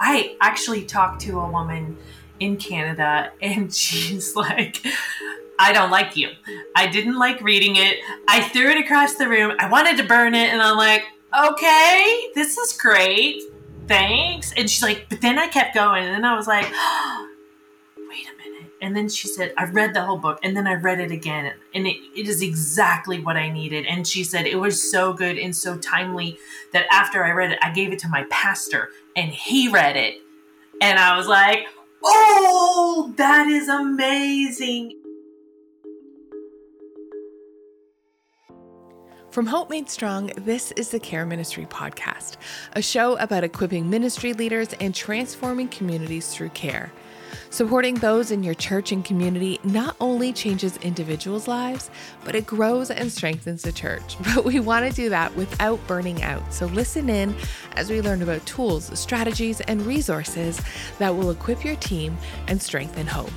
I actually talked to a woman in Canada and she's like, I don't like you. I didn't like reading it. I threw it across the room. I wanted to burn it. And I'm like, okay, this is great. Thanks. And she's like, but then I kept going. And then I was like, oh, wait a minute. And then she said, I read the whole book. And then I read it again. And it, it is exactly what I needed. And she said, it was so good and so timely that after I read it, I gave it to my pastor and he read it. And I was like, oh, that is amazing. From Hope Made Strong, this is the Care Ministry Podcast, a show about equipping ministry leaders and transforming communities through care. Supporting those in your church and community not only changes individuals' lives, but it grows and strengthens the church. But we want to do that without burning out. So listen in as we learn about tools, strategies, and resources that will equip your team and strengthen hope.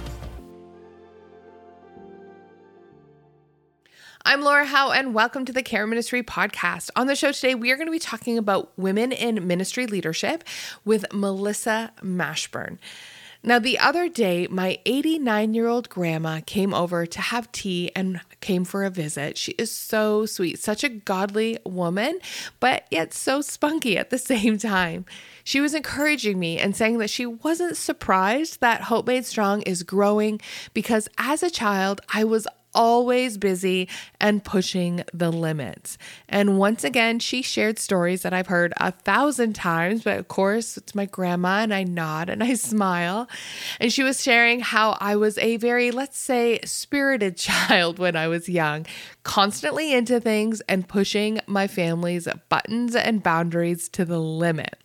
I'm Laura Howe, and welcome to the Care Ministry Podcast. On the show today, we are going to be talking about women in ministry leadership with Melissa Mashburn. Now, the other day, my 89 year old grandma came over to have tea and came for a visit. She is so sweet, such a godly woman, but yet so spunky at the same time. She was encouraging me and saying that she wasn't surprised that Hope Made Strong is growing because as a child, I was always busy and pushing the limits. And once again, she shared stories that I've heard a thousand times, but of course, it's my grandma, and I nod and I smile. And she was sharing how I was a very, let's say, spirited child when I was young, constantly into things and pushing my family's buttons and boundaries to the limit.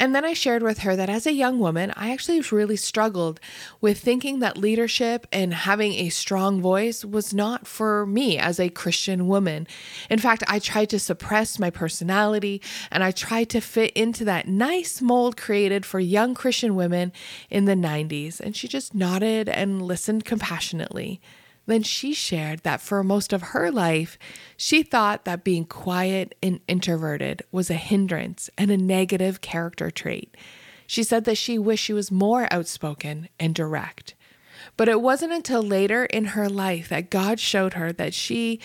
And then I shared with her that as a young woman, I actually really struggled with thinking that leadership and having a strong voice was not for me as a Christian woman. In fact, I tried to suppress my personality and I tried to fit into that nice mold created for young Christian women in the 90s. And she just nodded and listened compassionately. Then she shared that for most of her life, she thought that being quiet and introverted was a hindrance and a negative character trait. She said that she wished she was more outspoken and direct. But it wasn't until later in her life that God showed her that she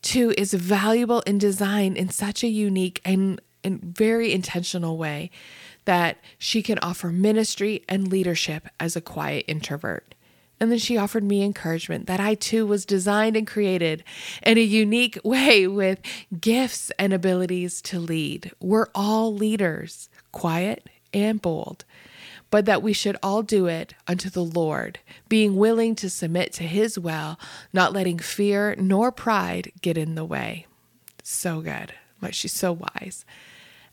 too is valuable in design in such a unique and, and very intentional way that she can offer ministry and leadership as a quiet introvert. And then she offered me encouragement that I too was designed and created in a unique way with gifts and abilities to lead. We're all leaders, quiet and bold, but that we should all do it unto the Lord, being willing to submit to his will, not letting fear nor pride get in the way. So good. She's so wise.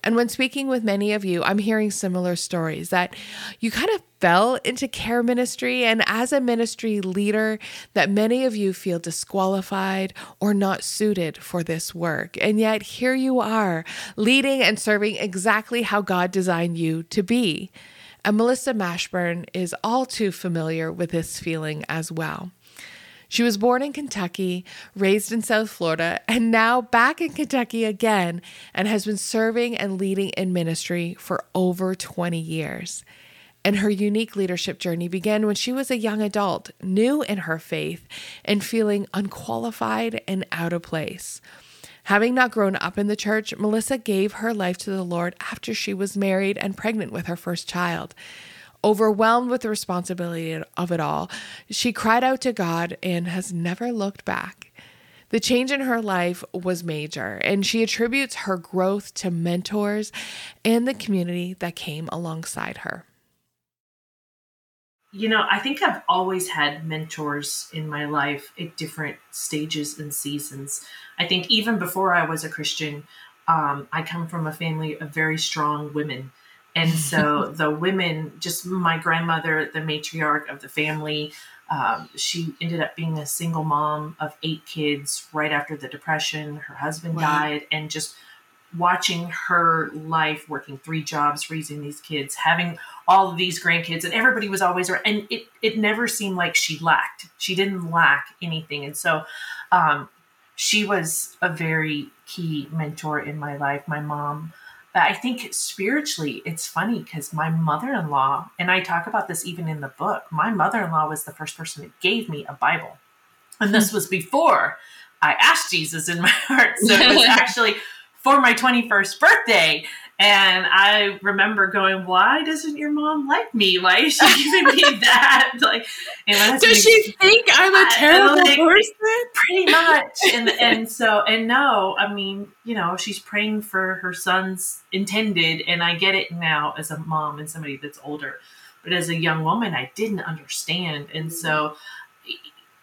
And when speaking with many of you, I'm hearing similar stories that you kind of fell into care ministry, and as a ministry leader, that many of you feel disqualified or not suited for this work. And yet, here you are, leading and serving exactly how God designed you to be. And Melissa Mashburn is all too familiar with this feeling as well. She was born in Kentucky, raised in South Florida, and now back in Kentucky again, and has been serving and leading in ministry for over 20 years. And her unique leadership journey began when she was a young adult, new in her faith, and feeling unqualified and out of place. Having not grown up in the church, Melissa gave her life to the Lord after she was married and pregnant with her first child. Overwhelmed with the responsibility of it all, she cried out to God and has never looked back. The change in her life was major, and she attributes her growth to mentors and the community that came alongside her. You know, I think I've always had mentors in my life at different stages and seasons. I think even before I was a Christian, um, I come from a family of very strong women and so the women, just my grandmother, the matriarch of the family, um, she ended up being a single mom of eight kids right after the Depression. Her husband wow. died, and just watching her life working three jobs, raising these kids, having all of these grandkids, and everybody was always around. And it, it never seemed like she lacked. She didn't lack anything. And so um, she was a very key mentor in my life. My mom I think spiritually, it's funny because my mother in law, and I talk about this even in the book, my mother in law was the first person that gave me a Bible. And this hmm. was before I asked Jesus in my heart. So it was actually for my 21st birthday. And I remember going, "Why doesn't your mom like me? Why is she giving me that? Like, does she think I'm a terrible like, person? Pretty much." And and so and no, I mean, you know, she's praying for her son's intended, and I get it now as a mom and somebody that's older, but as a young woman, I didn't understand, and mm-hmm. so.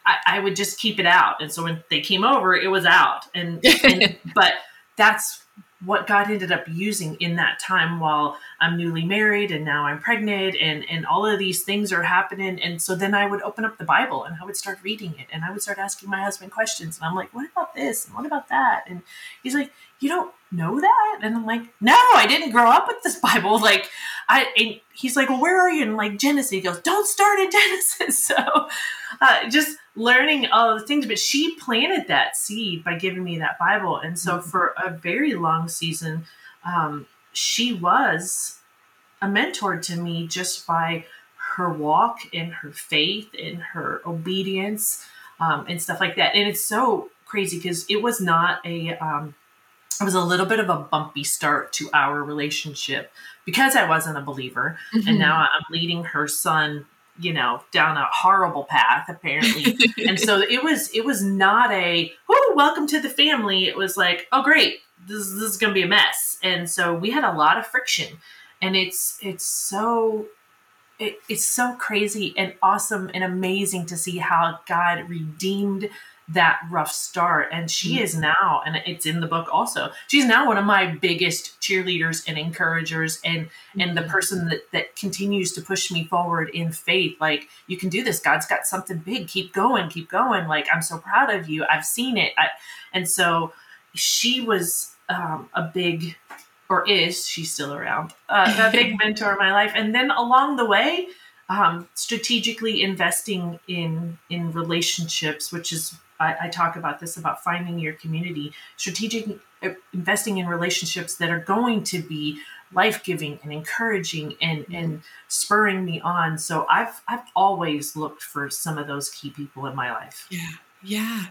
I, I would just keep it out, and so when they came over, it was out, and, and but that's what God ended up using in that time while I'm newly married and now I'm pregnant and and all of these things are happening. And so then I would open up the Bible and I would start reading it and I would start asking my husband questions. And I'm like what about this? And what about that? And he's like you don't know that? And I'm like no I didn't grow up with this Bible. Like I and he's like well where are you? And like Genesis. He goes don't start in Genesis. So uh, just learning all the things but she planted that seed by giving me that bible and so mm-hmm. for a very long season um, she was a mentor to me just by her walk and her faith and her obedience um, and stuff like that and it's so crazy because it was not a um, it was a little bit of a bumpy start to our relationship because I wasn't a believer. Mm-hmm. And now I'm leading her son you know down a horrible path apparently. And so it was it was not a oh welcome to the family. It was like oh great. This, this is gonna be a mess. And so we had a lot of friction. And it's it's so it, it's so crazy and awesome and amazing to see how god redeemed that rough start. And she mm-hmm. is now and it's in the book also she's now one of my biggest cheerleaders and encouragers and and the mm-hmm. person that that continues to push me forward in faith. Like you can do this. God's got something big. Keep going keep going. Like i'm so proud of you. I've seen it. I, and so she was um, a big or is she's still around uh, a big mentor in my life. And then along the way um, strategically investing in in relationships which is I, I, talk about this about finding your community, strategic uh, investing in relationships that are going to be life giving and encouraging and mm-hmm. and spurring me on. So I've I've always looked for some of those key people in my life. Yeah, yeah,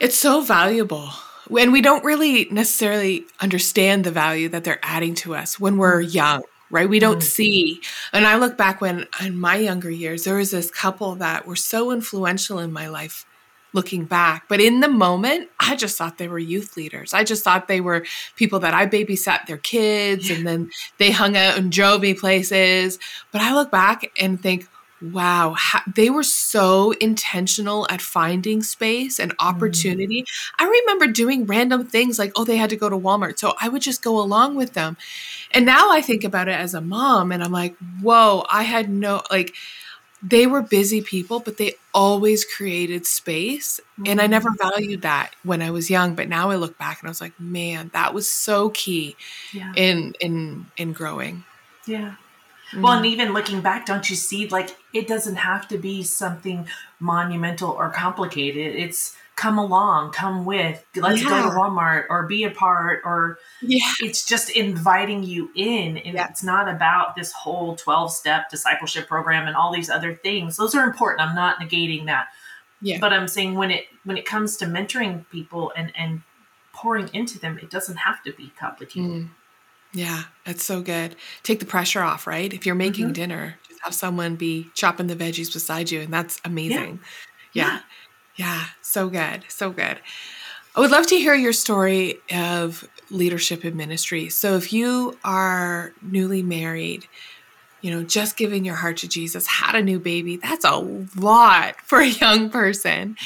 it's so valuable. And we don't really necessarily understand the value that they're adding to us when we're mm-hmm. young, right? We don't mm. see. And I look back when in my younger years, there was this couple that were so influential in my life looking back. But in the moment, I just thought they were youth leaders. I just thought they were people that I babysat their kids yeah. and then they hung out and drove me places. But I look back and think, wow, they were so intentional at finding space and mm. opportunity. Mm. I remember doing random things like, oh, they had to go to Walmart. So I would just go along with them. And now I think about it as a mom and I'm like, whoa, I had no, like, they were busy people, but they always created space. Mm-hmm. And I never mm. valued that when I was young. But now I look back and I was like, man, that was so key yeah. in in in growing. Yeah. Mm-hmm. Well, and even looking back, don't you see like it doesn't have to be something monumental or complicated. It's come along, come with, let's yeah. go to Walmart or be a part, or yeah. it's just inviting you in. And yeah. it's not about this whole 12 step discipleship program and all these other things. Those are important. I'm not negating that. Yeah. But I'm saying when it when it comes to mentoring people and and pouring into them, it doesn't have to be complicated. Mm. Yeah, that's so good. Take the pressure off, right? If you're making mm-hmm. dinner, just have someone be chopping the veggies beside you, and that's amazing. yeah. yeah. Yeah, so good. So good. I would love to hear your story of leadership in ministry. So, if you are newly married, you know, just giving your heart to Jesus, had a new baby, that's a lot for a young person.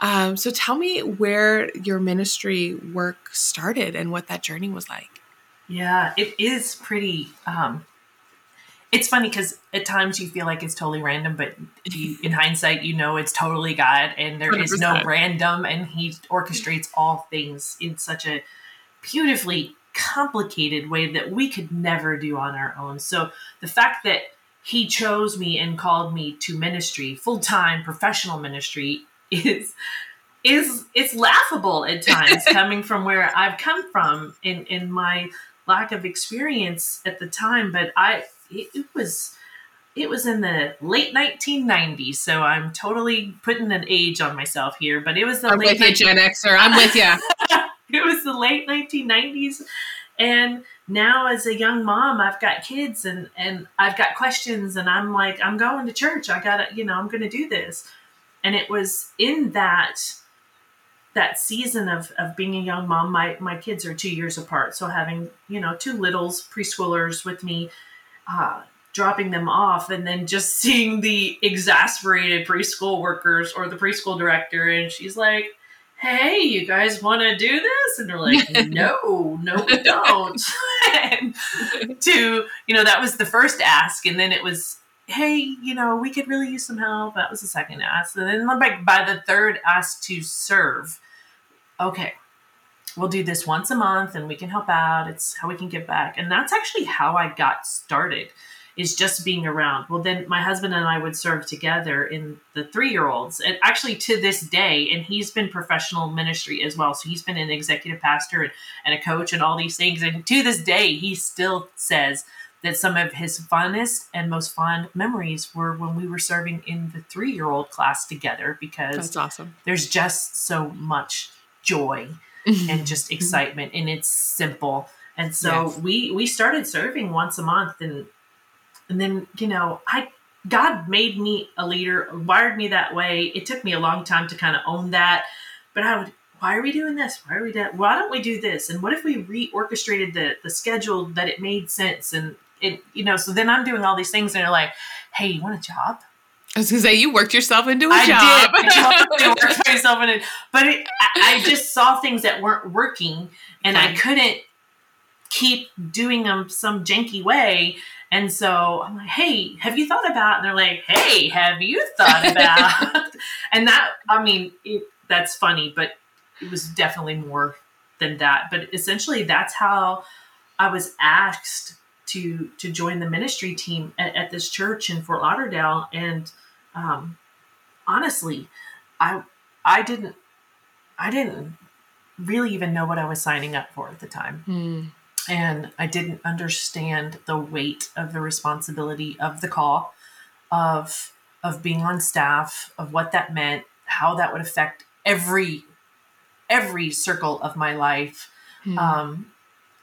Um, so, tell me where your ministry work started and what that journey was like. Yeah, it is pretty um, it's funny because at times you feel like it's totally random, but you, in hindsight, you know it's totally God, and there 100%. is no random, and He orchestrates all things in such a beautifully complicated way that we could never do on our own. So the fact that He chose me and called me to ministry, full time professional ministry, is is it's laughable at times coming from where I've come from in in my lack of experience at the time, but I it, it was it was in the late 1990s, so I'm totally putting an age on myself here. But it was the I'm late with you, 19- Gen Xer. I'm with you. it was the late 1990s, and now as a young mom, I've got kids and and I've got questions, and I'm like, I'm going to church. I gotta, you know, I'm going to do this. And it was in that that season of of being a young mom. My my kids are two years apart, so having you know two littles preschoolers with me. Uh, dropping them off and then just seeing the exasperated preschool workers or the preschool director and she's like hey you guys want to do this and they're like no no we don't and to you know that was the first ask and then it was hey you know we could really use some help that was the second ask and then like by the third ask to serve okay we'll do this once a month and we can help out it's how we can give back and that's actually how i got started is just being around. Well, then my husband and I would serve together in the three year olds. And actually, to this day, and he's been professional ministry as well. So he's been an executive pastor and, and a coach and all these things. And to this day, he still says that some of his funnest and most fond memories were when we were serving in the three year old class together because That's awesome. there's just so much joy and just mm-hmm. excitement and it's simple. And so Yes. we we started serving once a month and and then you know i god made me a leader wired me that way. It took me a long time to kind of own that but i would why are we doing this? Why are we doing why don't we do this? And what if we reorchestrated the the schedule that it made sense? And it you know so then i'm doing all these things and they're like hey you want a job I was gonna say you worked yourself into a I job. did. I totally worked myself in it, but it, I, I just saw things that weren't working, and I couldn't keep doing them some janky way. And so I'm like, "Hey, have you thought about?" And they're like, "Hey, have you thought about?" and that, I mean, it, that's funny, but it was definitely more than that. But essentially, that's how I was asked to to join the ministry team at, at this church in Fort Lauderdale, and um, honestly, I I didn't I didn't really even know what I was signing up for at the time, Hmm. and I didn't understand the weight of the responsibility of the call, of of being on staff, of what that meant, how that would affect every every circle of my life Hmm. um,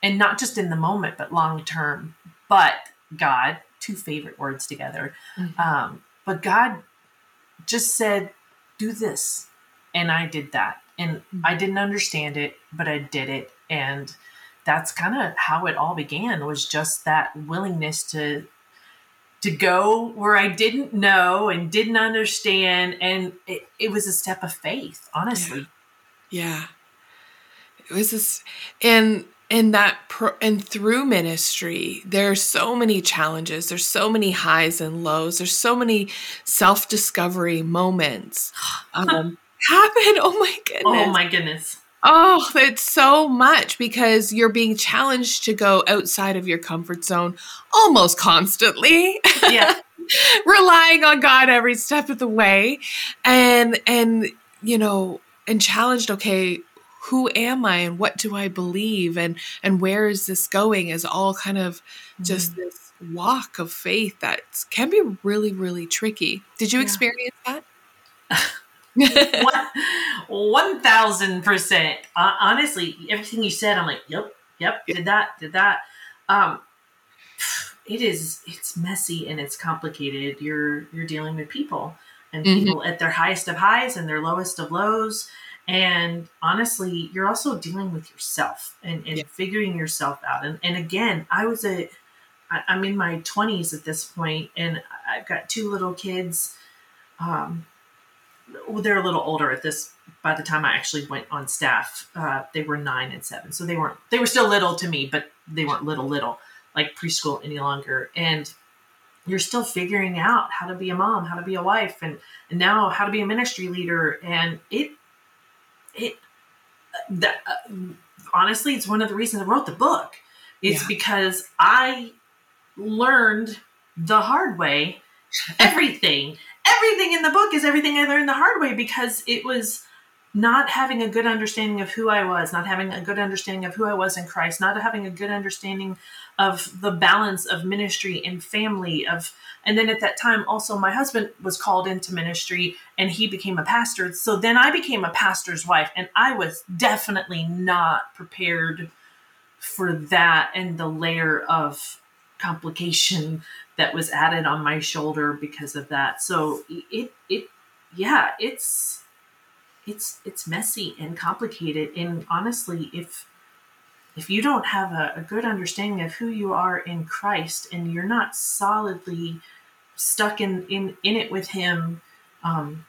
and not just in the moment, but long term. But God, two favorite words together. Mhm. Um, but God just said, "Do this," and I did that, and I didn't understand it, but I did it, and that's kind of how it all began. Was just that willingness to to go where I didn't know and didn't understand, and it, it was a step of faith, honestly. Yeah. It was this and and that pro, and through ministry there's so many challenges. There's so many highs and lows. There's so many self-discovery moments. Um happen. Oh my goodness. Oh my goodness! oh it's so much because you're being challenged to go outside of your comfort zone almost constantly. Yeah. relying on God every step of the way. And and you know and challenged okay who am I and what do I believe and and where is this going is all kind of just this walk of faith that can be really really tricky did you Yeah. experience that one thousand percent. Uh, Honestly, everything you said, I'm like, yep, yep, did that, did that. Um, it is, it's messy and it's complicated. You're you're dealing with people and Mhm. people at their highest of highs and their lowest of lows. And honestly, you're also dealing with yourself and, and Yeah. figuring yourself out. And and again, I was a I, I'm in my 20s at this point, and I've got two little kids. Um, they're a little older at this. By the time I actually went on staff, uh, they were nine and seven, so they weren't. They were still little to me, but they weren't little little like preschool any longer. And you're still figuring out how to be a mom, how to be a wife, and, and now how to be a ministry leader. And it, it, that uh, honestly, it's one of the reasons I wrote the book. It's Yeah. because I learned the hard way everything everything in the book is everything i learned the hard way because it was not having a good understanding of who I was, not having a good understanding of who I was in Christ, not having a good understanding of the balance of ministry and family of and then at that time also my husband was called into ministry and he became a pastor. So then I became a pastor's wife and I was definitely not prepared for that and the layer of complication that was added on my shoulder because of that. So it it yeah, it's it's it's messy and complicated and honestly if if you don't have a, a good understanding of who you are in Christ and you're not solidly stuck in in in it with him um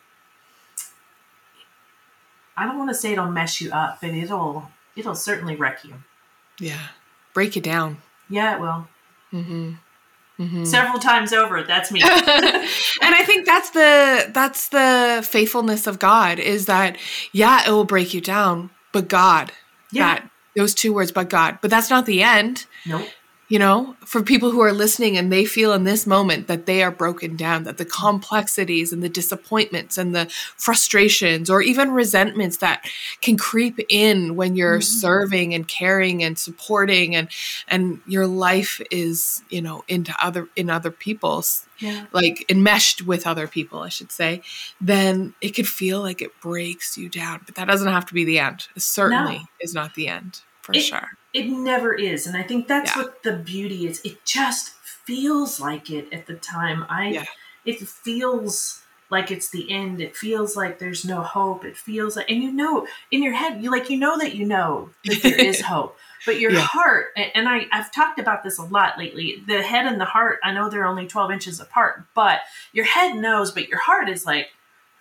I don't want to say it'll mess you up, but it'll it'll certainly wreck you. Yeah. Break you down. Yeah, it will. Mm-hmm. Mm-hmm. Several times over. That's me. and I think that's the that's the faithfulness of God is that yeah, it will break you down, but God. Yeah. That those two words, but God. But that's not the end. Nope you know, for people who are listening and they feel in this moment that they are broken down, that the complexities and the disappointments and the frustrations or even resentments that can creep in when you're mm-hmm. serving and caring and supporting and and your life is, you know, into other in other people's yeah. like enmeshed with other people, I should say, then it could feel like it breaks you down. But that doesn't have to be the end. It certainly no. is not the end for it, sure. It never is. And I think that's yeah. what the beauty is. It just feels like it at the time. I yeah. it feels like it's the end. It feels like there's no hope. It feels like and you know in your head, you like you know that you know that there is hope. But your yeah. heart, and I, I've talked about this a lot lately. The head and the heart, I know they're only 12 inches apart, but your head knows, but your heart is like,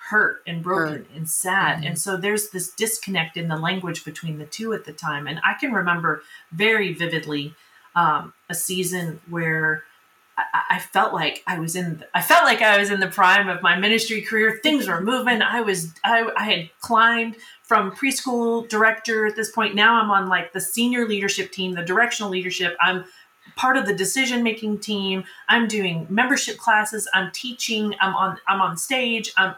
hurt and broken hurt. and sad. Mm-hmm. And so there's this disconnect in the language between the two at the time. And I can remember very vividly um, a season where I, I, felt like I was in. I felt like I was in the prime of my ministry career. Things were moving. I was. I, I had climbed from preschool director at this point. Now I'm on like the senior leadership team, the directional leadership. I'm part of the decision making team. I'm doing membership classes. I'm teaching. I'm on. I'm on stage. I'm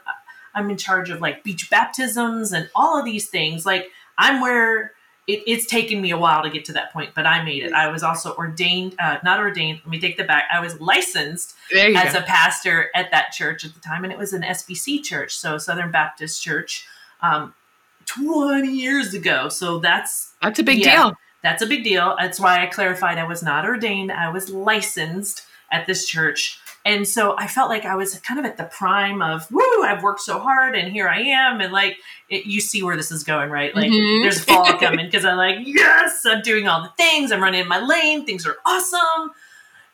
I'm in charge of like beach baptisms and all of these things. Like I'm where it, it's taken me a while to get to that point, but I made it. I was also ordained, uh, not ordained. Let me take that back. I was licensed as go. a pastor at that church at the time, and it was an SBC church, so Southern Baptist Church, um, 20 years ago. So that's that's a big yeah, deal. That's a big deal. That's why I clarified I was not ordained. I was licensed at this church and so I felt like I was kind of at the prime of, woo, I've worked so hard and here I am. And like, it, you see where this is going, right? Like, mm-hmm. there's fall coming because I'm like, yes, I'm doing all the things. I'm running in my lane. Things are awesome.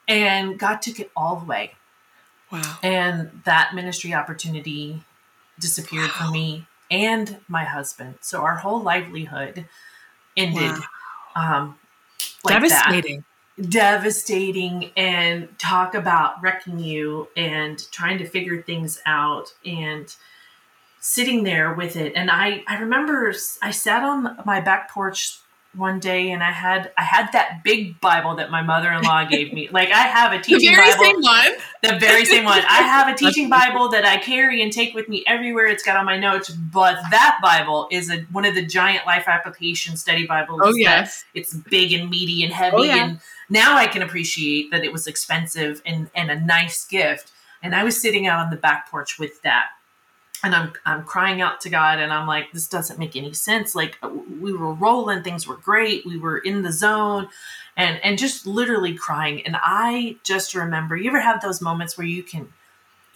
And God took it all the way. Wow. And that ministry opportunity disappeared wow. for me and my husband. So our whole livelihood ended. Wow. Um, like Devastating. That devastating and talk about wrecking you and trying to figure things out and sitting there with it. And i i remember i sat on my back porch one day and I had I had that big Bible that my mother-in-law gave me. Like I have a teaching the very Bible. Same one. The very same one. I have a teaching Bible that I carry and take with me everywhere. It's got on my notes, but that Bible is a, one of the giant life application study Bibles. Oh yes. It's big and meaty and heavy oh, yeah. and now I can appreciate that it was expensive and and a nice gift. And I was sitting out on the back porch with that and I'm I'm crying out to God and I'm like this doesn't make any sense. Like we were rolling things were great we were in the zone and and just literally crying. And I just remember you ever have those moments where you can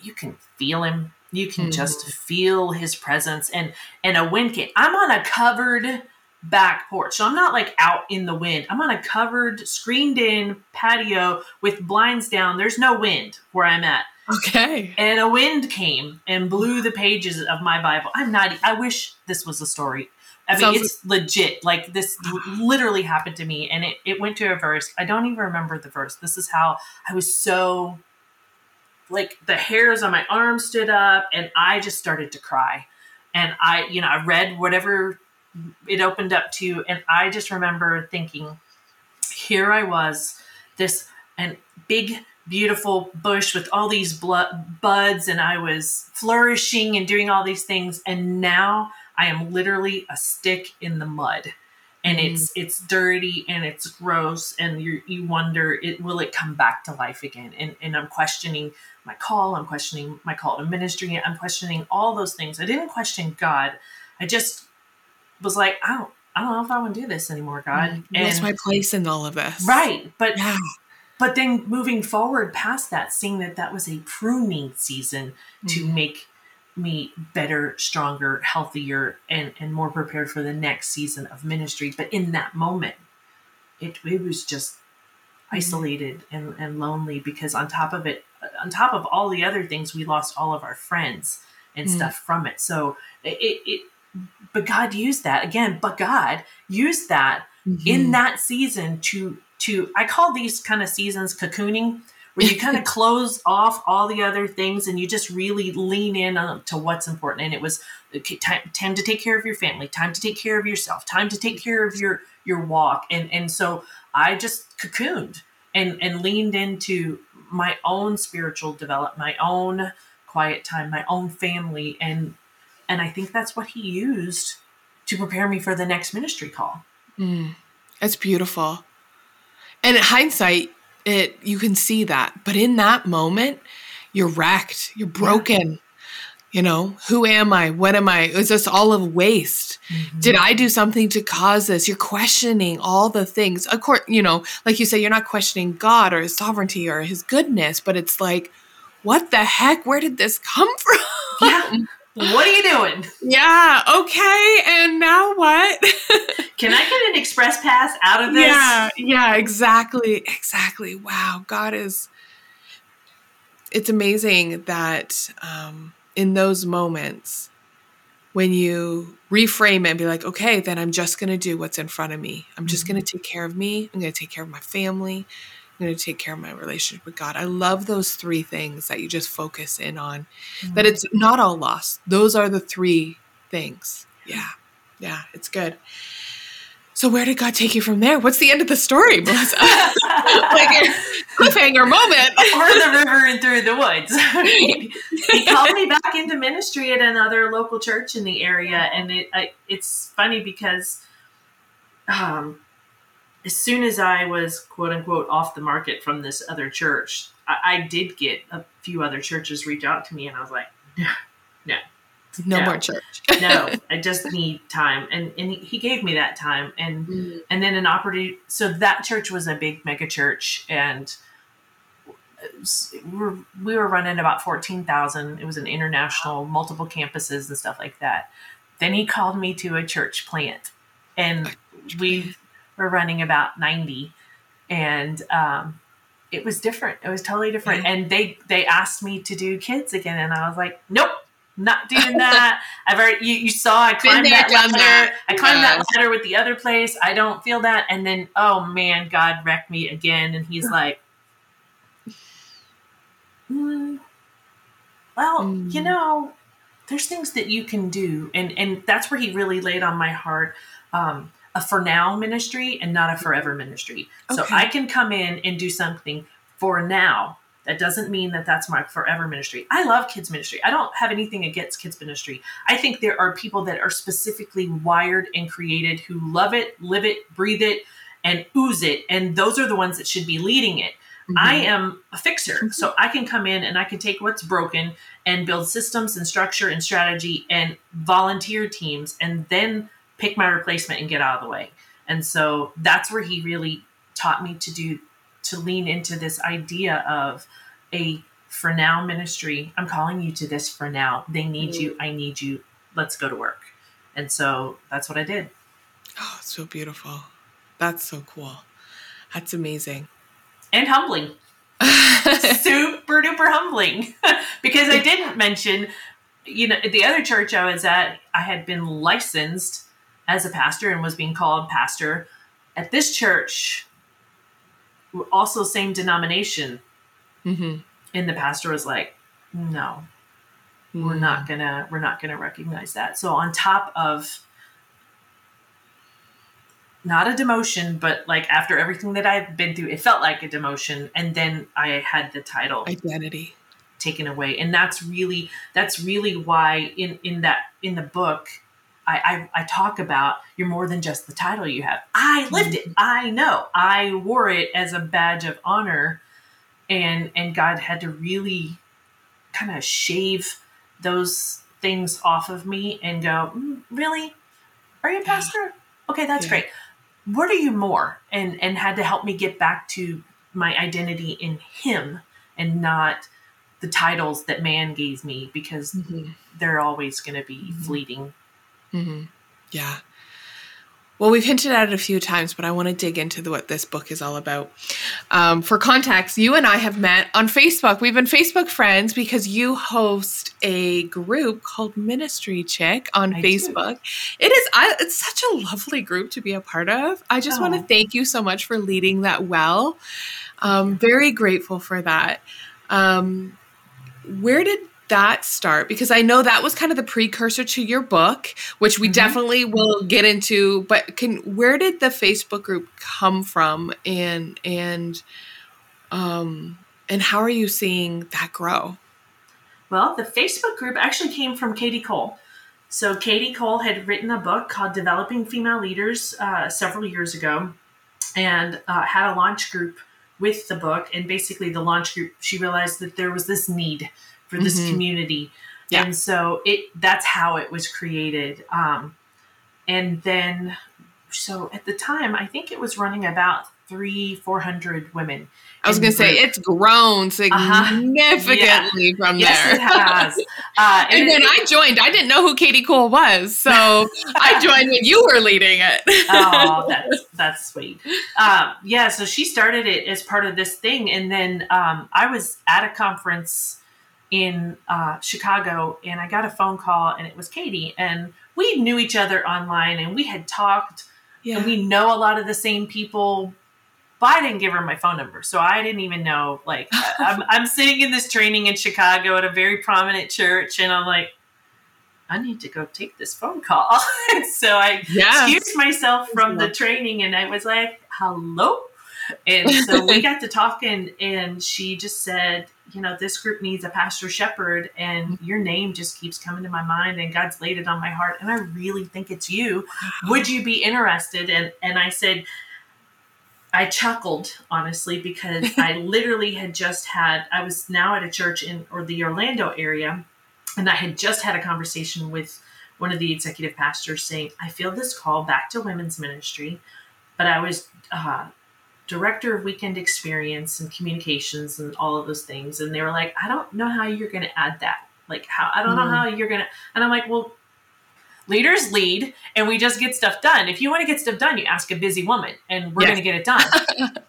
you can feel him? You can mm-hmm. just feel his presence and and a wind came I'm on a covered back porch. So I'm not like out in the wind. I'm on a covered screened in patio with blinds down. There's no wind where I'm at Okay. And a wind came and blew the pages of my Bible. I'm not, I wish this was a story. I mean, Sounds it's legit. Like this literally happened to me, and it, it went to a verse. I don't even remember the verse. This is how I was so like the hairs on my arm stood up, and I just started to cry. And I, you know, I read whatever it opened up to, and I just remember thinking, here I was, this and big beautiful bush with all these buds and I was flourishing and doing all these things and now I am literally a stick in the mud and Mm. it's it's dirty and it's gross and you you wonder it will it come back to life again and and I'm questioning my call I'm questioning my call to ministry I'm questioning all those things I didn't question God I just was like I don't I don't know if I want to do this anymore God What's my place in all of this? right but Yeah. But then moving forward past that seeing that that was a pruning season to Mm. make me better stronger healthier and and more prepared for the next season of ministry but in that moment it, it was just isolated and, and lonely because on top of it on top of all the other things we lost all of our friends and Mm. stuff from it so it, it, but god used that again but god used that in Mhm. that season to to I call these kind of seasons cocooning where you kind of close off all the other things and you just really lean in on, to what's important and it was time, time to take care of your family time to take care of yourself time to take care of your your walk and and so I just cocooned and and leaned into my own spiritual development my own quiet time my own family and and I think that's what he used to prepare me for the next ministry call Mm. It's beautiful. And in hindsight, it you can see that. But in that moment, you're wrecked. You're broken. You know, who am I? What am I? Is this all of waste? Mm-hmm. Did I do something to cause this? You're questioning all the things. Of course, you know, like you say, you're not questioning God or his sovereignty or his goodness, but it's like, what the heck? Where did this come from? yeah. What are you doing? Yeah, okay. And now what? Can I get an express pass out of this? Yeah, yeah, exactly. Exactly. Wow. God is it's amazing that um in those moments when you reframe it and be like, okay, then I'm just going to do what's in front of me. I'm just going to take care of me. I'm going to take care of my family. I'm going to take care of my relationship with God. I love those three things that you just focus in on, that it's not all lost. Those are the three things. Yeah. Yeah. It's good. So, where did God take you from there? What's the end of the story, Melissa? like, cliffhanger moment. Over the river and through the woods. he, he called me back into ministry at another local church in the area, and it I, it's funny because um, as soon as I was quote unquote off the market from this other church, I, I did get a few other churches reach out to me, and I was like, No no, no more church. no, I just need time, and and he- gave me that time, and Mm. and then an opportunity. So that church was a big mega church, and we were, we were running about fourteen thousand. It was an international, multiple campuses and stuff like that. Then he called me to a church plant, and we were running about ninety, and um, it was different. It was totally different. Yeah. And they they asked me to do kids again, and I was like, nope. Not doing that. I've already. You, you saw I climbed there, that ladder. that. I climbed Yes. that ladder with the other place. I don't feel that. And then, oh man, God wrecked me again. And He's like, "Hmm, well, Mm. you know, there's things that you can do, and and that's where He really laid on my heart. Um, a for now ministry and not a forever ministry. So I can come in and do something for now. That doesn't mean that that's my forever ministry. I love kids ministry. I don't have anything against kids ministry. I think there are people that are specifically wired and created who love it, live it, breathe it, and ooze it. And those are the ones that should be leading it. I Mm-hmm. am a fixer. So I can come in and I can take what's broken and build systems and structure and strategy and volunteer teams and then pick my replacement and get out of the way. And so that's where he really taught me to do to lean into this idea of a for now ministry. I'm calling you to this for now. They need you. Mm-hmm. I need you. Let's go to work. And so that's what I did. Oh, so beautiful. That's so cool. That's amazing. And humbling. super duper humbling because I didn't mention, you know, the other church I was at, I had been licensed as a pastor and was being called pastor. At this church, also same denomination, hmm and the pastor was like, "No, we're not gonna, we're not gonna recognize that." So on top of not a demotion, but like after everything that I've been through, it felt like a demotion, and then I had the title identity. taken away and that's really that's really why in in that in the book I, I, I talk about you're more than just the title you have. I lived it. I know. I wore it as a badge of honor, and and God had to really kind of shave those things off of me and go, mm, really? Are you a pastor? Okay, that's yeah. great. What are you more? And and had to help me get back to my identity in Him and not the titles that man gave me because mm-hmm. they're always going to be mm-hmm. fleeting. Mm-hmm. Yeah. Well, we've hinted at it a few times, but I want to dig into the, what this book is all about. Um, for context, you and I have met on Facebook. We've been Facebook friends because you host a group called Ministry Chick on I Facebook. Do. It is I, it's such a lovely group to be a part of. I just oh. want to thank you so much for leading that well. Um, very grateful for that. Um, where did that start? Because I know that was kind of the precursor to your book, which we mm-hmm. definitely will get into. But can where did the Facebook group come from, and and um and how are you seeing that grow? Well, the Facebook group actually came from Kadi Cole. So Kadi Cole had written a book called "Developing Female Leaders" uh, several years ago, and uh, had a launch group with the book. And basically, the launch group, she realized that there was this need for this mm-hmm. community. Yeah. And so it that's how it was created. Um, and then so at the time, I think it was running about three, four hundred women. I was going to say it's grown uh-huh. significantly uh-huh. yeah. from yes, there. it has. Uh, and, and when it, I joined, I didn't know who Kadi Cole was, so I joined when you were leading it. oh, that's that's sweet. Um, yeah, so she started it as part of this thing, and then um, I was at a conference in uh, Chicago, and I got a phone call, and it was Kadi, and we knew each other online, and we had talked, yeah. and we know a lot of the same people. But I didn't give her my phone number, so I didn't even know. Like, I'm, I'm sitting in this training in Chicago at a very prominent church, and I'm like, I need to go take this phone call. so I yes. excused myself from the training, and I was like, "Hello." And so we got to talking, and she just said, you know, this group needs a pastor shepherd, and your name just keeps coming to my mind, and God's laid it on my heart, and I really think it's you. Would you be interested? And and I said, I chuckled honestly because I literally had just had I was now at a church in or the Orlando area, and I had just had a conversation with one of the executive pastors saying, I feel this call back to women's ministry, but I was uh, director of weekend experience and communications and all of those things. And they were like i don't know how you're going to add that. Like how i don't mm. know how you're going to and i'm like well leaders lead and we just get stuff done. If you want to get stuff done you ask a busy woman and we're yes. going to get it done.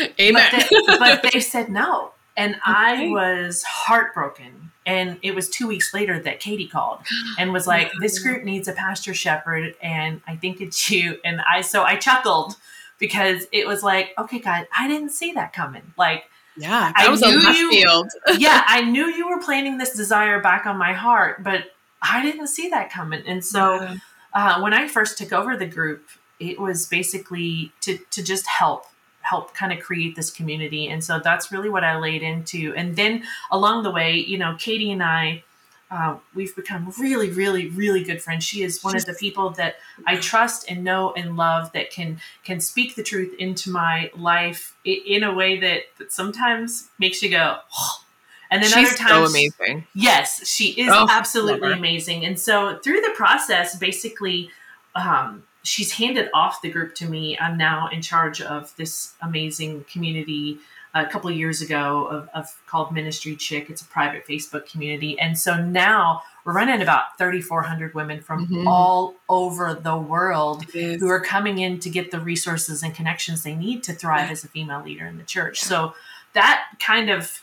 Amen. But they, but they, said no. And okay. i was heartbroken. And it was two weeks later that Kadi called and was like this group needs a pastor shepherd and i think it's you. And i so i chuckled because it was like, okay, guys, I didn't see that coming. Like, yeah, I was a left you, field. yeah, I knew you were planting this desire back on my heart, but I didn't see that coming. And so, yeah. uh, when I first took over the group, it was basically to to just help help kind of create this community and so that's really what i laid into and then along the way you know Kadi and i uh, we've become really, really, really good friends. She is one of the people that I trust and know and love that can can speak the truth into my life in a way that, that sometimes makes you go. Oh. And then She's other times, so amazing. Yes, she is oh, absolutely amazing. And so through the process, basically, um, she's handed off the group to me. I'm now in charge of this amazing community a couple of years ago of, of, called Ministry Chick. It's a private Facebook community, and so now we're running about 3,400 women from mm-hmm. all over the world who are coming in to get the resources and connections they need to thrive as a female leader in the church. So that kind of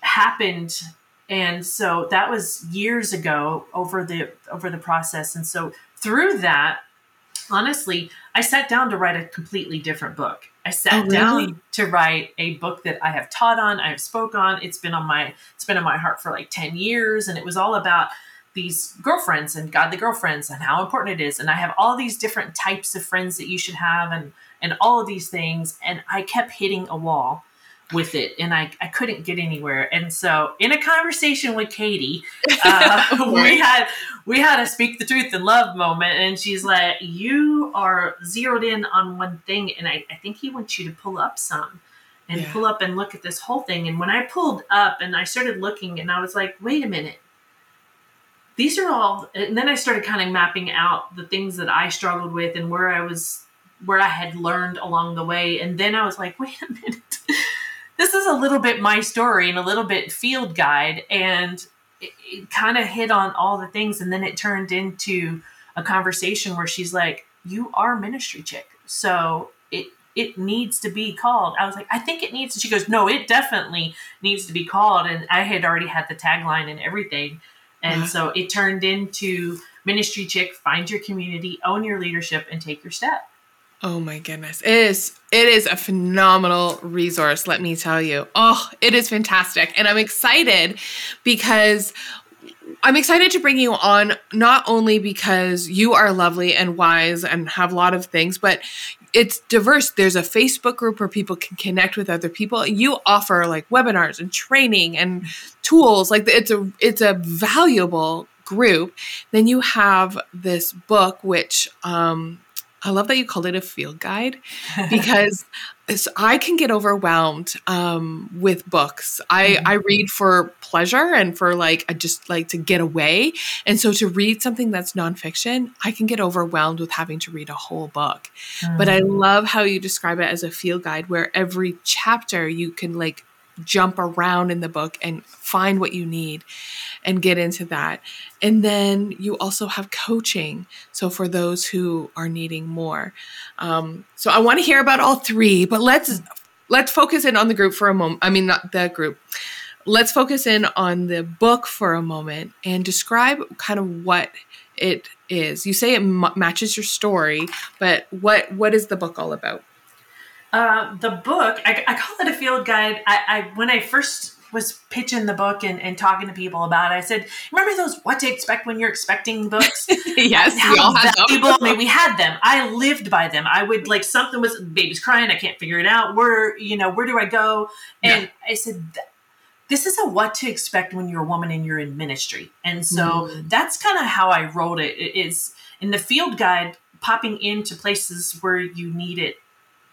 happened and so that was years ago over the over the process and so through that honestly i sat down to write a completely different book I sat oh, really? down to write a book that I have taught on, I have spoke on. It's been on my it's been on my heart for like 10 years and it was all about these girlfriends and godly girlfriends and how important it is. And I have all these different types of friends that you should have and and all of these things and I kept hitting a wall with it and I, I couldn't get anywhere. And so in a conversation with kadi uh, we had we had a speak the truth and love moment and she's like you are zeroed in on one thing and i, I think he wants you to pull up some and yeah. pull up and look at this whole thing. And when i pulled up and i started looking and i was like wait a minute. These are all and then i started kind of mapping out the things that i struggled with and where i was where i had learned along the way and then i was like wait a minute this is a little bit my story and a little bit field guide and it, it kind of hit on all the things and then it turned into a conversation where she's like you are ministry chick. So it it needs to be called. I was like i think it needs to she goes no it definitely needs to be called and i had already had the tagline and everything. And uh-huh. so it turned into ministry chick find your community own your leadership and take your step Oh my goodness. It is it is a phenomenal resource, let me tell you. Oh, it is fantastic. And I'm excited because I'm excited to bring you on not only because you are lovely and wise and have a lot of things, but it's diverse. There's a Facebook group where people can connect with other people. You offer like webinars and training and tools. Like it's a it's a valuable group. Then you have this book which um I love that you called it a field guide because I can get overwhelmed um, with books. I, mm-hmm. I read for pleasure and for like, I just like to get away. And so to read something that's nonfiction, I can get overwhelmed with having to read a whole book. Mm-hmm. But I mm. love how you describe it as a field guide where every chapter you can like jump around in the book and find what you need and get into that. And then you also have coaching. So for those who are needing more. Um, so I want to hear about all three, but let's let's focus in on the group for a moment. I mean, not the group. Let's focus in on the book for a moment and describe kind of what it is. You say it m- matches your story, but what what is the book all about? Uh, the book, I, I, call it a field guide. I, I, when I first was pitching the book and, and talking to people about it, I said, "Remember those what to expect when you're expecting books?" yes, we all had them. I mean, we had them. I lived by them. I would like something was baby's crying. I can't figure it out. Where you know where do I go? And yeah. I said. This is a what to expect when you're a woman and you're in ministry. And so mm. that's kind of how I wrote it. It is in the field guide, popping into places where you need it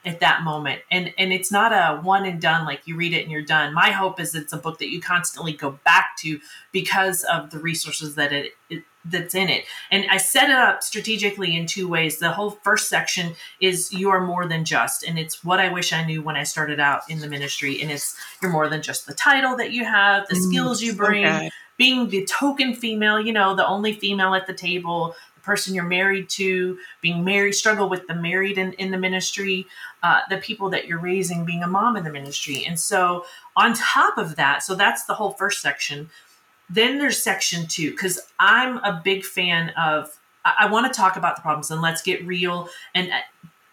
at that moment. And and it's not a one and done like you read it and you're done. My hope is it's a book that you constantly go back to because of the resources that it, it that's in it. And i set it up strategically in two ways. The whole first section is you are more than just and it's what i wish i knew when i started out in the ministry. And it's you're more than just the title that you have the mm, skills you bring okay. being the token female you know the only female at the table person you're married to, being married, struggle with the married in, in the ministry, uh, the people that you're raising, being a mom in the ministry. And so, on top of that, so that's the whole first section. Then there's section two, because I'm a big fan of, I, I want to talk about the problems and let's get real. And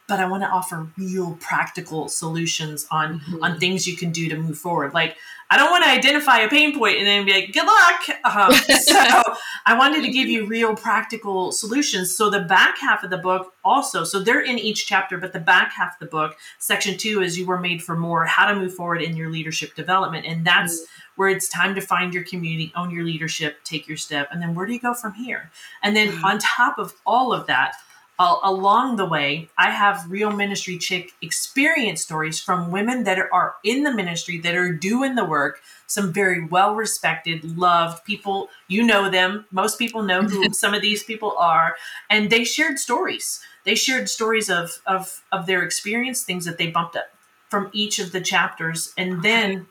but I want to offer real practical solutions on mm-hmm. on things you can do to move forward. Like I don't want to identify a pain point and then be like, "Good luck." Um, so I wanted to give you real practical solutions. So the back half of the book also, so they're in each chapter, but the back half of the book, section two, is you were made for more, how to move forward in your leadership development, and that's. Mm-hmm where it's time to find your community, own your leadership, take your step, and then where do you go from here? And then on top of all of that, uh, along the way, I have real ministry chick experience stories from women that are in the ministry that are doing the work. Some very well respected, loved people. You know them. Most people know who some of these people are. And they shared stories. They shared stories of, of, of their experience, things that they bumped up from each of the chapters. And then,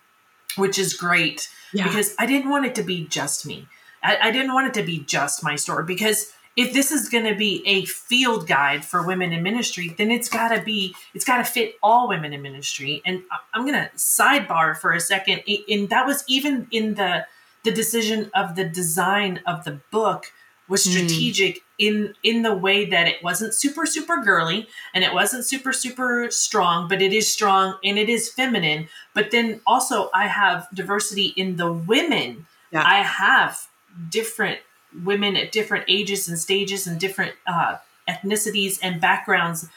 which is great yeah. because I didn't want it to be just me. I, I didn't want it to be just my story because if this is going to be a field guide for women in ministry, then it's got to be, it's got to fit all women in ministry. And I'm going to sidebar for a second. And that was even in the, the decision of the design of the book was hmm. strategic mm. in in the way that it wasn't super super girly and it wasn't super super strong but it is strong and it is feminine but then also i have diversity in the women yeah. i have different women at different ages and stages and different uh, ethnicities and backgrounds,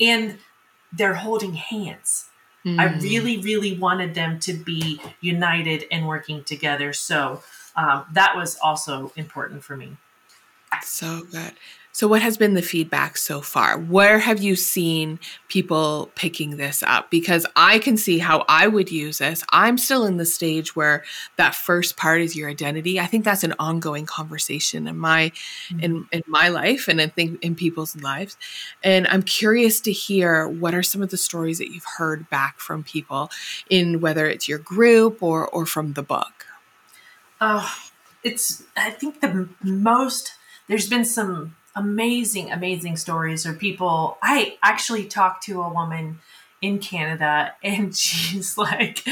and they're holding hands. Mm. I really, really wanted them to be united and working together. So um, that was also important for me. So good. So, what has been the feedback so far? Where have you seen people picking this up? Because I can see how I would use this. I'm still in the stage where that first part is your identity. I think that's an ongoing conversation in my mm-hmm. in in my life and I think in people's lives. And I'm curious to hear what are some of the stories that you've heard back from people in whether it's your group or or from the book. Oh, it's I think the most there's been some amazing, amazing stories or people. I actually talked to a woman in Canada and she's like,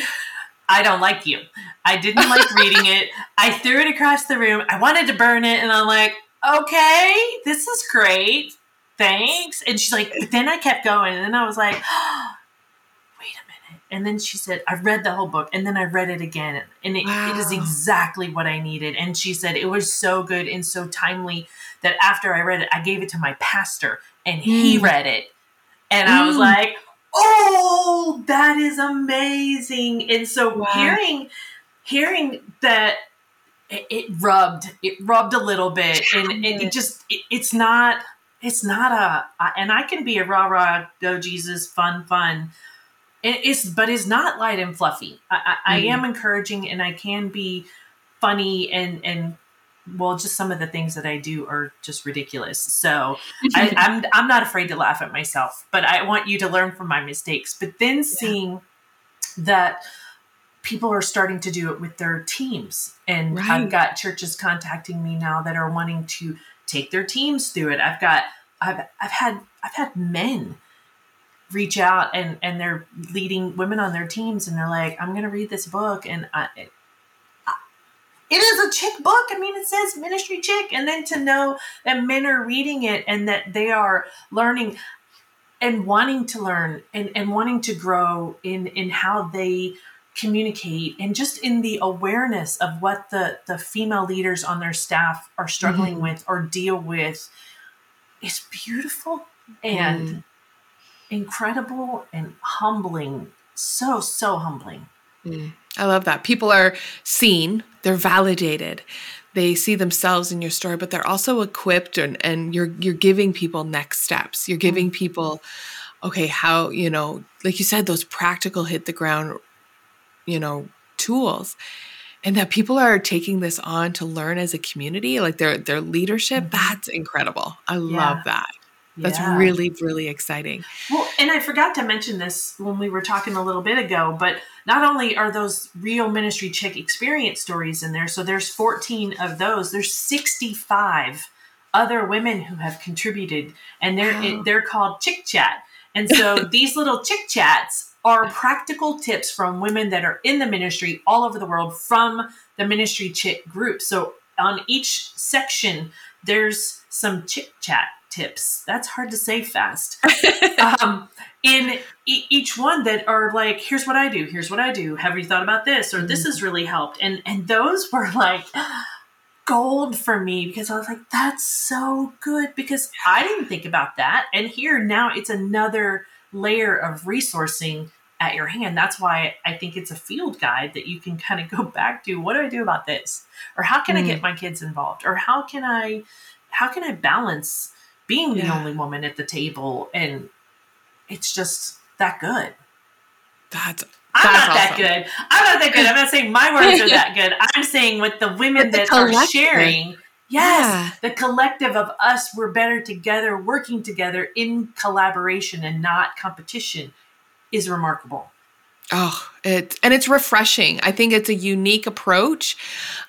I don't like you. I didn't like reading it. I threw it across the room. I wanted to burn it. And I'm like, okay, this is great. Thanks. And she's like, but then I kept going. And then I was like, oh, wait a minute. And then she said, I read the whole book. And then I read it again. And it, wow. it is exactly what I needed. And she said, it was so good and so timely that after I read it, I gave it to my pastor and he mm. read it. And mm. I was mm. like, oh, that is amazing. And so wow. hearing, hearing that it, it, rubbed, it rubbed a little bit and, and it just, it, it's not, it's not a, and I can be a rah rah, go Jesus, fun, fun. It's, but it's not light and fluffy. I, I, mm. I am encouraging and I can be funny and, and well, just some of the things that I do are just ridiculous. So I, am I'm, I'm not afraid to laugh at myself, but I want you to learn from my mistakes. But then yeah. seeing that people are starting to do it with their teams, and right. I've got churches contacting me now that are wanting to take their teams through it. I've got I've I've had I've had men reach out and and they're leading women on their teams and they're like i'm going to read this book and I, it is a chick book. I mean, it says ministry chick. And then to know that men are reading it and that they are learning and wanting to learn and, and wanting to grow in, in how they communicate and just in the awareness of what the, the female leaders on their staff are struggling mm-hmm. with or deal with is beautiful and mm. incredible and humbling. So, so humbling. Mm. I love that. People are seen, they're validated. They see themselves in your story, but they're also equipped and, and you're you're giving people next steps. You're giving mm-hmm. people okay, how, you know, like you said, those practical hit the ground, you know, tools. And that people are taking this on to learn as a community, like their their leadership, mm-hmm. that's incredible. I yeah. love that. That's yeah. really, really exciting. Well, and I forgot to mention this when we were talking a little bit ago, but not only are those real ministry chick experience stories in there, so there's 14 of those, there's 65 other women who have contributed, and they're wow. it, they're called Chick Chat. And so these little Chick Chats are practical tips from women that are in the ministry all over the world from the ministry chick group. So on each section, there's some Chick Chat tips. That's hard to say fast. um, in e- each one that are like, here's what I do. Here's what I do. Have you thought about this? Or mm-hmm. this has really helped. And and those were like gold for me because I was like, that's so good because I didn't think about that. And here now it's another layer of resourcing at your hand. That's why I think it's a field guide that you can kind of go back to. What do I do about this? Or how can mm. I get my kids involved? Or how can I how can I balance being the yeah. only woman at the table and it's just that good. That's I'm That's not awesome. that good. I'm not that good. I'm not saying my words are that good. I'm saying with the women that are sharing, yes, yeah. the collective of us, we're better together, working together in collaboration and not competition is remarkable. Oh, it and it's refreshing. I think it's a unique approach,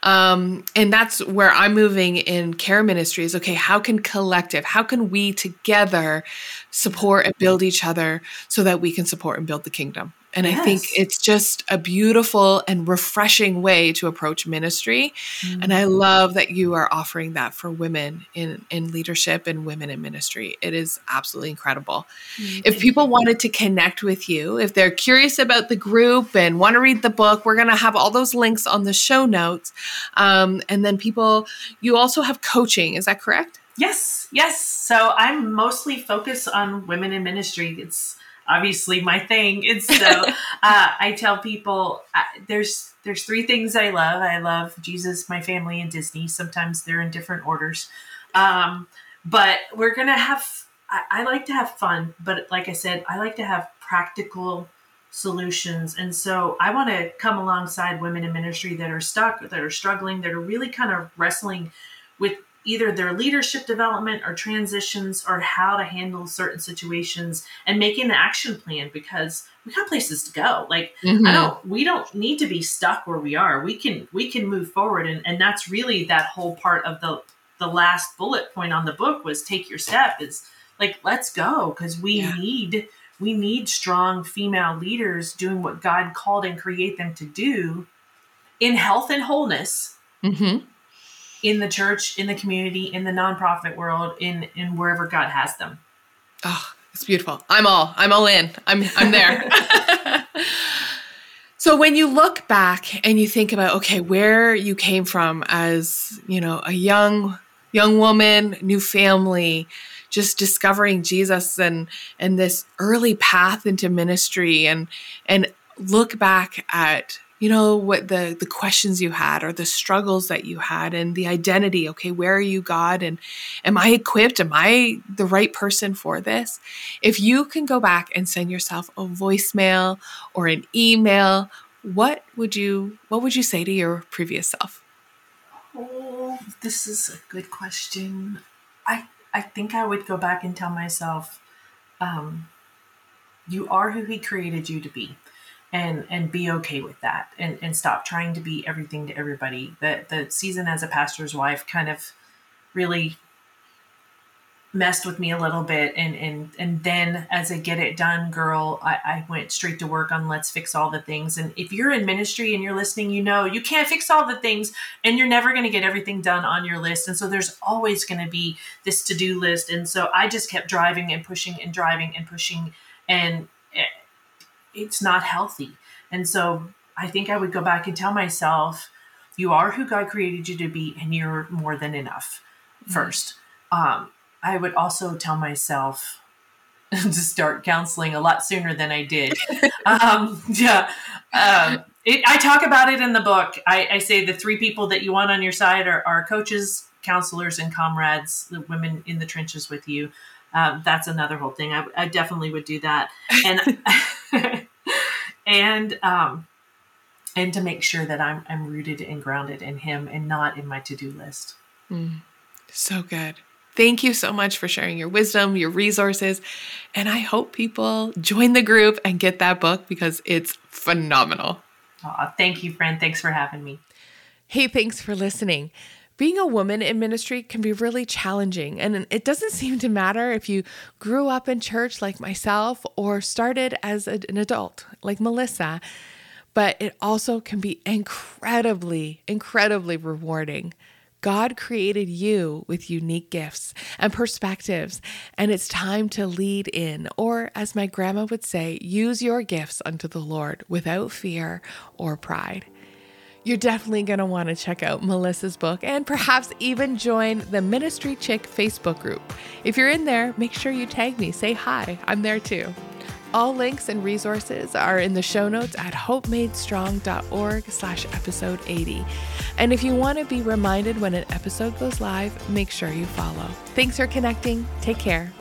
um, and that's where I'm moving in care ministries. Okay, how can collective, how can we together support and build each other so that we can support and build the kingdom? And yes. I think it's just a beautiful and refreshing way to approach ministry. Mm-hmm. And I love that you are offering that for women in, in leadership and women in ministry. It is absolutely incredible. Mm-hmm. If people wanted to connect with you, if they're curious about the group and want to read the book, we're going to have all those links on the show notes. Um, and then people, you also have coaching. Is that correct? Yes, yes. So I'm mostly focused on women in ministry. It's obviously my thing. And so uh, I tell people uh, there's there's three things I love. I love Jesus, my family, and Disney. Sometimes they're in different orders, um, but we're gonna have. I, I like to have fun, but like I said, I like to have practical solutions. And so I want to come alongside women in ministry that are stuck, that are struggling, that are really kind of wrestling with either their leadership development or transitions or how to handle certain situations and making the action plan because we got places to go like mm-hmm. i don't we don't need to be stuck where we are we can we can move forward and, and that's really that whole part of the the last bullet point on the book was take your step is like let's go because we yeah. need we need strong female leaders doing what god called and create them to do in health and wholeness mm-hmm in the church, in the community, in the nonprofit world, in in wherever God has them. Oh, it's beautiful. I'm all I'm all in. I'm I'm there. so when you look back and you think about okay, where you came from as, you know, a young young woman, new family, just discovering Jesus and and this early path into ministry and and look back at you know what the the questions you had or the struggles that you had and the identity okay where are you god? And am i equipped? Am i the right person for this? If you can go back and send yourself a voicemail or an email what would you what would you say to your previous self? Oh this is a good question. I i think i would go back and tell myself um you are who he created you to be and and be okay with that and and stop trying to be everything to everybody. The the season as a pastor's wife kind of really messed with me a little bit and and and then as a get it done girl I, I went straight to work on let's fix all the things. And if you're in ministry and you're listening you know you can't fix all the things and you're never going to get everything done on your list. And so there's always going to be this to-do list. And so i just kept driving and pushing and driving and pushing. And eh, it's not healthy. And so I think I would go back and tell myself, you are who God created you to be, and you're more than enough 1st mm-hmm. um, I would also tell myself to start counseling a lot sooner than I did. um, yeah. Um, it, I talk about it in the book. I, I, say the three people that you want on your side are, are coaches, counselors, and comrades, the women in the trenches with you. Um, that's another whole thing. I, I, definitely would do that. And and um, and to make sure that I'm I'm rooted and grounded in Him and not in my to do list. Mm, so good. Thank you so much for sharing your wisdom, your resources, and I hope people join the group and get that book because it's phenomenal. Oh, thank you, friend. Thanks for having me. Hey, thanks for listening. Being a woman in ministry can be really challenging, and it doesn't seem to matter if you grew up in church like myself or started as an adult like Melissa, but it also can be incredibly, incredibly rewarding. God created you with unique gifts and perspectives, and it's time to lead in, or as my grandma would say, use your gifts unto the Lord without fear or pride you're definitely going to want to check out Melissa's book and perhaps even join the Ministry Chick Facebook group. If you're in there, make sure you tag me, say hi. I'm there too. All links and resources are in the show notes at hopemadestrong.org slash episode 80. And if you want to be reminded when an episode goes live, make sure you follow. Thanks for connecting. Take care.